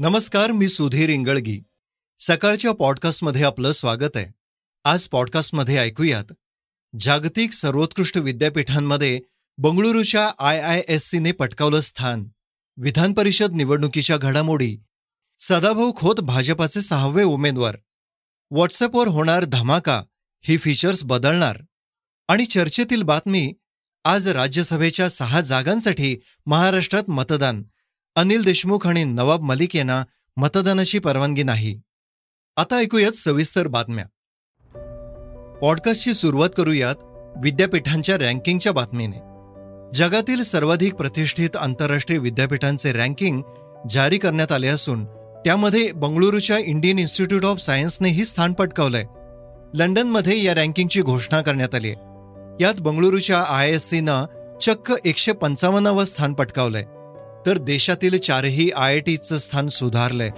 नमस्कार मी सुधीर इंगळगी. सकाळच्या पॉडकास्टमध्ये आपलं स्वागत आहे. आज पॉडकास्टमध्ये ऐकूयात. जागतिक सर्वोत्कृष्ट विद्यापीठांमध्ये बंगळुरूच्या आय आय एस सीने पटकावलं स्थान. विधान परिषद निवडणुकीच्या घडामोडी. सदाभाऊ खोत भाजपाचे सहावे उमेदवार. व्हॉट्सअपवर होणार धमाका ही फीचर्स बदलणार. आणि चर्चेतील बातमी आज राज्यसभेच्या सहा जागांसाठी महाराष्ट्रात मतदान अनिल देशमुख आणि नवाब मलिक यांना मतदानाची परवानगी नाही. आता ऐकूयात सविस्तर बातम्या. पॉडकास्टची सुरुवात करूयात विद्यापीठांच्या रँकिंगच्या बातमीने. जगातील सर्वाधिक प्रतिष्ठित आंतरराष्ट्रीय विद्यापीठांचे रँकिंग जारी करण्यात आले असून त्यामध्ये बंगळुरूच्या इंडियन इन्स्टिट्यूट ऑफ सायन्सनेही स्थान पटकावलंय. लंडनमध्ये या रँकिंगची घोषणा करण्यात आली यात बंगळुरूच्या आय एस सीनं चक्क एकशे पंचावन्नावं स्थान पटकावलंय. तर देशातील चारही आय आय टीचं स्थान सुधारलंय.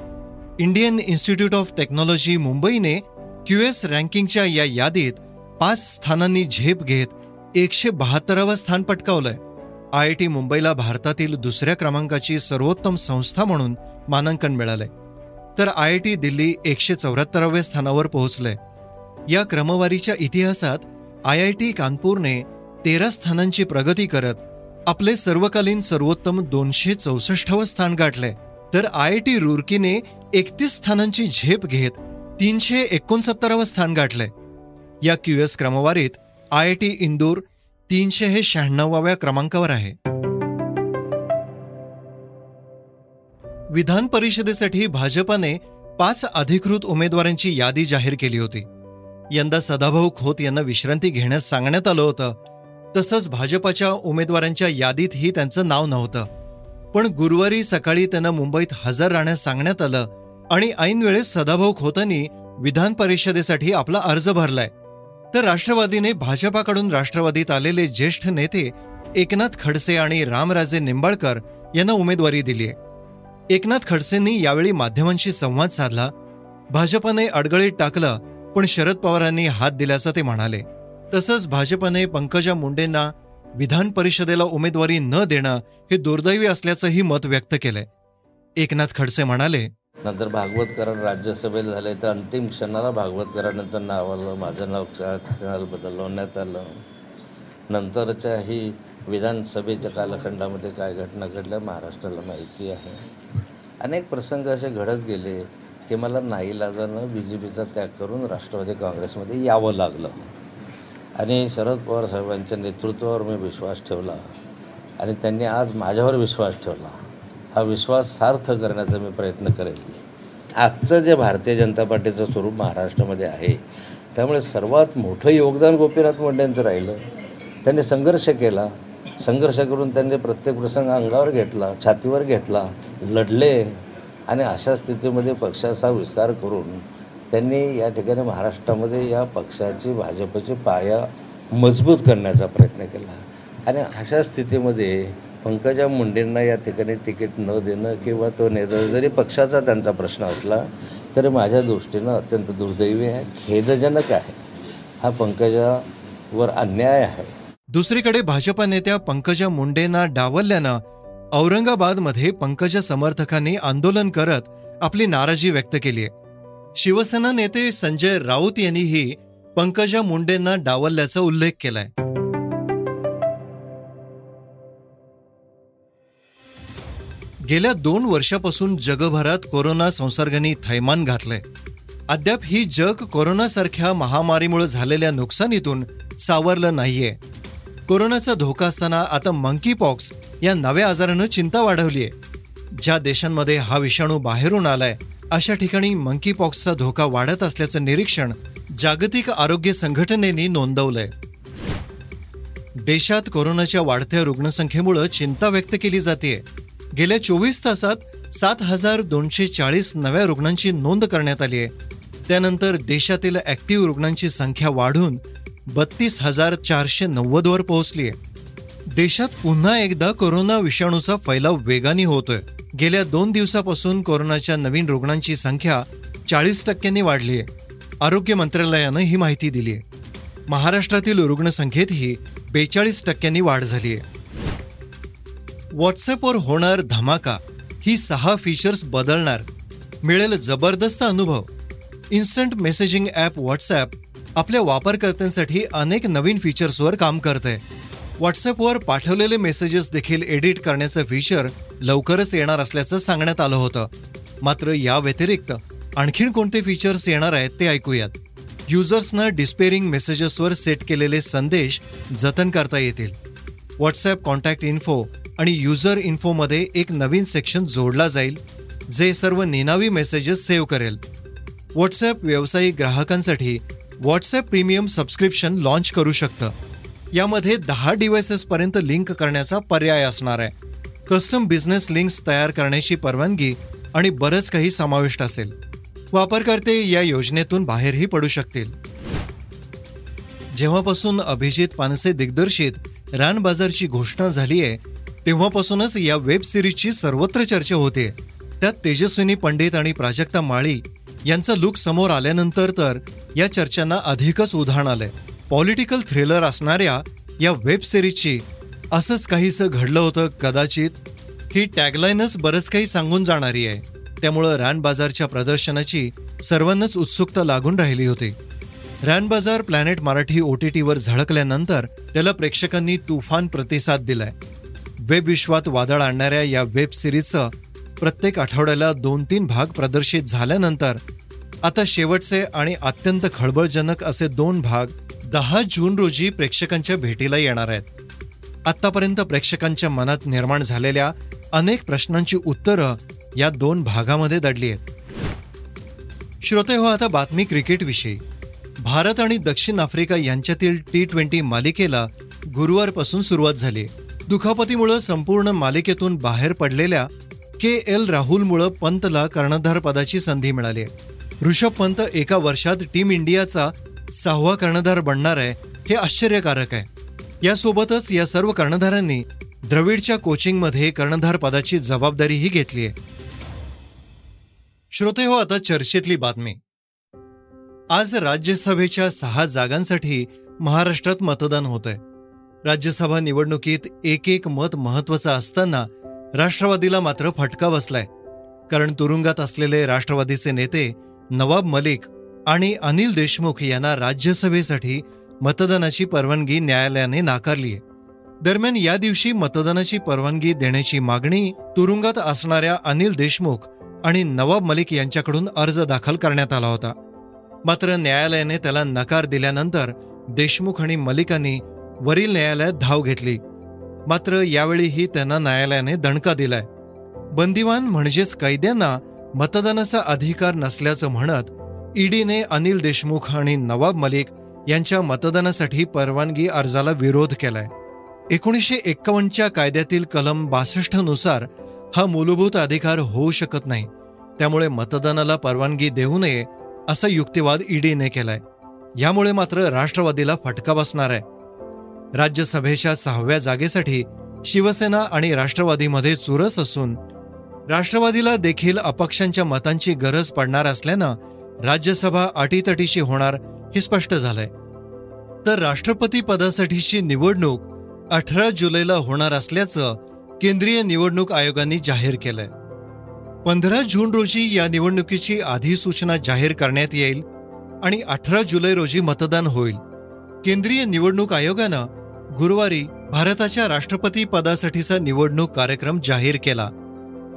इंडियन इन्स्टिट्यूट ऑफ टेक्नॉलॉजी मुंबईने क्यू एस रँकिंगच्या या यादीत पाच स्थानांनी झेप घेत एकशे बहात्तरावं स्थान पटकावलंय. आय आय टी मुंबईला भारतातील दुसऱ्या क्रमांकाची सर्वोत्तम संस्था म्हणून मानांकन मिळालंय. तर आय आय टी दिल्ली एकशे चौऱ्याहत्तराव्या स्थानावर पोहोचलंय. या क्रमवारीच्या इतिहासात आय आय टी कानपूरने तेरा स्थानांची प्रगती करत आपले सर्वकालीन सर्वोत्तम दोनशे चौसष्टवं स्थान गाठले. तर आय आय टी रुरकीने एकतीस स्थानांची झेप घेत तीनशे एकोणसत्तरावं स्थान गाठले. या क्यू एस क्रमवारीत आय आय टी इंदूर तीनशे हे शहाण्णवाव्या क्रमांकावर आहे. विधान परिषदेसाठी भाजपाने पाच अधिकृत उमेदवारांची यादी जाहीर केली होती. यंदा सदाभाऊ खोत यांना विश्रांती घेण्यास सांगण्यात आलं होतं. तसंच भाजपाच्या उमेदवारांच्या यादीतही त्यांचं नाव नव्हतं. पण गुरुवारी सकाळी त्यांना मुंबईत हजर राहण्यास सांगण्यात आलं आणि ऐनवेळेस सदाभाऊ खोतांनी विधान परिषदेसाठी आपला अर्ज भरलाय. तर राष्ट्रवादीने भाजपाकडून राष्ट्रवादीत आलेले ज्येष्ठ नेते एकनाथ खडसे आणि रामराजे निंबाळकर यांना उमेदवारी दिली आहे एकनाथ खडसेंनी यावेळी माध्यमांशी संवाद साधला. भाजपाने अडगळीत टाकलं पण शरद पवारांनी हात दिल्याचं ते म्हणाले. तसंच भाजपने पंकजा मुंडेंना विधान परिषदेला उमेदवारी न देणं हे दुर्दैवी असल्याचंही मत व्यक्त केलंय. एकनाथ खडसे म्हणाले नंतर भागवत राज्यसभेत झाले तर अंतिम क्षणाला भागवत करारानंतर नाव आलं माझं नाव क्षणाला बदलवण्यात आलं. नंतरच्याही विधानसभेच्या कालखंडामध्ये काय घटना घडल्या महाराष्ट्राला माहिती आहे. अनेक प्रसंग असे घडत गेले की मला नाईलाजानं बी जे पीचा त्याग करून राष्ट्रवादी काँग्रेसमध्ये यावं लागलं. आणि शरद पवार साहेबांच्या नेतृत्वावर मी विश्वास ठेवला. आणि त्यांनी आज माझ्यावर विश्वास ठेवला. हा विश्वास सार्थ करण्याचा मी प्रयत्न करेल. आजचं जे भारतीय जनता पार्टीचं स्वरूप महाराष्ट्रामध्ये आहे त्यामुळे सर्वात मोठं योगदान गोपीनाथ मुंडेंचं राहिलं. त्यांनी संघर्ष केला. संघर्ष करून त्यांनी प्रत्येक प्रसंग अंगावर घेतला छातीवर घेतला लढले. आणि अशा स्थितीमध्ये पक्षाचा विस्तार करून त्यांनी या ठिकाणी महाराष्ट्रामध्ये या पक्षाची भाजपची पाया मजबूत करण्याचा प्रयत्न केला. आणि अशा स्थितीमध्ये पंकजा मुंडेंना या ठिकाणी तिकीट न देणं किंवा तो नेता जरी पक्षाचा त्यांचा प्रश्न असला तरी माझ्या दृष्टीनं अत्यंत दुर्दैवी आहे खेदजनक आहे. हा पंकजावर अन्याय आहे. दुसरीकडे भाजपा नेत्या पंकजा मुंडेंना डावलल्यानं औरंगाबादमध्ये पंकजा समर्थकांनी आंदोलन करत आपली नाराजी व्यक्त केली आहे. शिवसेना नेते संजय राऊत यांनीही पंकजा मुंडेंना डावलल्याचा उल्लेख केलाय. गेल्या दोन वर्षापासून जगभरात कोरोना संसर्गाने थैमान घातलंय. अद्याप ही जग कोरोनासारख्या महामारीमुळे झालेल्या नुकसानीतून सावरलं नाहीये. कोरोनाचा धोका असताना आता मंकी पॉक्स या नव्या आजारानं चिंता वाढवलीय. ज्या देशांमध्ये हा विषाणू बाहेरून आलाय अशा ठिकाणी मंकी पॉक्सचा धोका वाढत असल्याचं निरीक्षण जागतिक आरोग्य संघटनेने नोंदवलंय. देशात कोरोनाच्या वाढत्या रुग्णसंख्येमुळे चिंता व्यक्त केली जाते गेल्या चोवीस तासात सात हजार दोनशे चाळीस नव्या रुग्णांची नोंद करण्यात आली आहे. त्यानंतर देशातील ऍक्टिव्ह रुग्णांची संख्या वाढून बत्तीस हजार चारशे नव्वदवर पोहोचली आहे देशात पुन्हा एकदा कोरोना विषाणूचा फैलाव वेगाने होतोय. गेल्या दोन दिवसापासून कोरोनाच्या नवीन रुग्णांची संख्या चाळीस टक्क्यांनी वाढली आहे. आरोग्य मंत्रालयानं ही माहिती दिली आहे. महाराष्ट्रातील रुग्णसंख्येतही बेचाळीस टक्क्यांनी वाढ झाली आहे. व्हॉट्सअपवर होणार धमाका ही सहा फीचर्स बदलणार मिळेल जबरदस्त अनुभव. इन्स्टंट मेसेजिंग ॲप व्हॉट्सॲप आपल्या वापरकर्त्यांसाठी अनेक नवीन फीचर्सवर काम करते व्हॉट्सॲपवर पाठवलेले मेसेजेस देखील एडिट करण्याचं फीचर लवकरच येणार असल्याचं सांगण्यात आलं होतं. मात्र या व्यतिरिक्त आणखीन कोणते फीचर्स येणार आहेत ते ऐकूयात. युजर्सनं डिस्पेरिंग मेसेजेसवर सेट केलेले संदेश जतन करता येतील. व्हॉट्सॲप कॉन्टॅक्ट इन्फो आणि युजर इन्फोमध्ये एक नवीन सेक्शन जोडला जाईल जे सर्व निनावी मेसेजेस सेव्ह करेल. व्हॉट्सॲप व्यावसायिक ग्राहकांसाठी व्हॉट्सॲप प्रीमियम सबस्क्रिप्शन लॉन्च करू शकतं. यामध्ये दहा डिव्हायसेसपर्यंत लिंक करण्याचा पर्याय असणार आहे. कस्टम बिझनेस लिंक्स तयार करण्याची परवानगी आणि बरंच काही समाविष्ट असेल. वापरकर्ते या योजनेतून बाहेरही पडू शकतील. जेव्हापासून अभिजित पानसे दिग्दर्शित रान बाजारची घोषणा झाली आहे तेव्हापासूनच या वेब सिरीजची सर्वत्र चर्चा होते. त्यात तेजस्विनी पंडित आणि प्राजक्ता माळी यांचा लुक समोर आल्यानंतर तर या चर्चांना अधिकच उधाण आलंय. पॉलिटिकल थ्रिलर असणाऱ्या या वेब सिरीजची असंच काहीसं घडलं होतं कदाचित? ही टॅगलाईनच बरंच काही सांगून जाणारी आहे. त्यामुळं रानबाजारच्या प्रदर्शनाची सर्वांनाच उत्सुकता लागून राहिली होती. रॅन बाजार प्लॅनेट मराठी ओ टी टीवर झळकल्यानंतर त्याला प्रेक्षकांनी तुफान प्रतिसाद दिलाय. वेब विश्वात वादळ आणणाऱ्या या वेब सिरीजचं प्रत्येक आठवड्याला दोन तीन भाग प्रदर्शित झाल्यानंतर आता शेवटचे आणि अत्यंत खळबळजनक असे दोन भाग दहा जून रोजी प्रेक्षकांच्या भेटीला येणार आहेत. आत्तापर्यंत प्रेक्षकांच्या मनात निर्माण झालेल्या अनेक प्रश्नांची उत्तरं या दोन भागामध्ये दडली आहेत. श्रोते हो आता बातमी क्रिकेटविषयी. भारत आणि दक्षिण आफ्रिका यांच्यातील टी ट्वेंटी मालिकेला गुरुवारपासून सुरुवात झाली. दुखापतीमुळं संपूर्ण मालिकेतून बाहेर पडलेल्या के एल राहुलमुळं पंतला कर्णधारपदाची संधी मिळाली. ऋषभ पंत एका वर्षात टीम इंडियाचा सहावा कर्णधार बनणार आहे हे आश्चर्यकारक आहे. यासोबतच या सर्व कर्णधारांनी द्रविडच्या कोचिंगमध्ये कर्णधार पदाची जबाबदारीही घेतली आहे. श्रोते हो आता चर्चेतली बातमी. आज राज्यसभेच्या सहा जागांसाठी महाराष्ट्रात मतदान होत आहे राज्यसभा निवडणुकीत एक एक मत महत्वाचं असताना राष्ट्रवादीला मात्र फटका बसलाय. कारण तुरुंगात असलेले राष्ट्रवादीचे नेते नवाब मलिक आणि अनिल देशमुख यांना राज्यसभेसाठी मतदानाची परवानगी न्यायालयाने नाकारली आहे. दरम्यान या दिवशी मतदानाची परवानगी देण्याची मागणी तुरुंगात असणाऱ्या अनिल देशमुख आणि नवाब मलिक यांच्याकडून अर्ज दाखल करण्यात आला होता. मात्र न्यायालयाने त्याला नकार दिल्यानंतर देशमुख आणि मलिकांनी वरील न्यायालयात धाव घेतली. मात्र यावेळीही त्यांना न्यायालयाने दणका दिलाय. बंदिवान म्हणजेच कैद्यांना मतदानाचा अधिकार नसल्याचं म्हणत ईडीने अनिल देशमुख आणि नवाब मलिक यांच्या मतदानासाठी परवानगी अर्जाला विरोध केलाय. एकोणीसशे एक्कावन्नच्या कायद्यातील कलम बासष्टनुसार हा मूलभूत अधिकार होऊ शकत नाही. त्यामुळे मतदानाला परवानगी देऊ नये असा युक्तिवाद ईडीने केलाय. यामुळे मात्र राष्ट्रवादीला फटका बसणार आहे. राज्यसभेच्या सहाव्या जागेसाठी शिवसेना आणि राष्ट्रवादीमध्ये चुरस असून राष्ट्रवादीला देखील अपक्षांच्या मतांची गरज पडणार असल्यानं राज्यसभा अटीतटीशी होणार हे स्पष्ट झालंय. तर राष्ट्रपती पदासाठीची निवडणूक अठरा जुलैला होणार असल्याचं केंद्रीय निवडणूक आयोगाने जाहीर केलंय. पंधरा जून रोजी या निवडणुकीची अधिसूचना जाहीर करण्यात येईल आणि अठरा जुलै रोजी मतदान होईल. केंद्रीय निवडणूक आयोगानं गुरुवारी भारताच्या राष्ट्रपती पदासाठीचा निवडणूक कार्यक्रम जाहीर केला.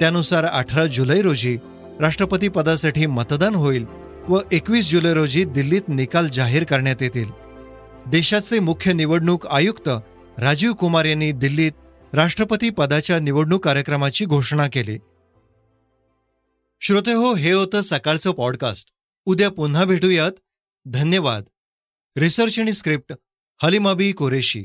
त्यानुसार अठरा जुलै रोजी राष्ट्रपती पदासाठी मतदान होईल व एकवीस जुलै रोजी दिल्लीत निकाल जाहीर करण्यात येतील. देशाचे मुख्य निवडणूक आयुक्त राजीव कुमार यांनी दिल्लीत राष्ट्रपती पदाच्या निवडणूक कार्यक्रमाची घोषणा केली. श्रोते हो हे होतं सकाळचं पॉडकास्ट उद्या पुन्हा भेटूयात. धन्यवाद. रिसर्च आणि स्क्रिप्ट हलिमाबी कुरेशी.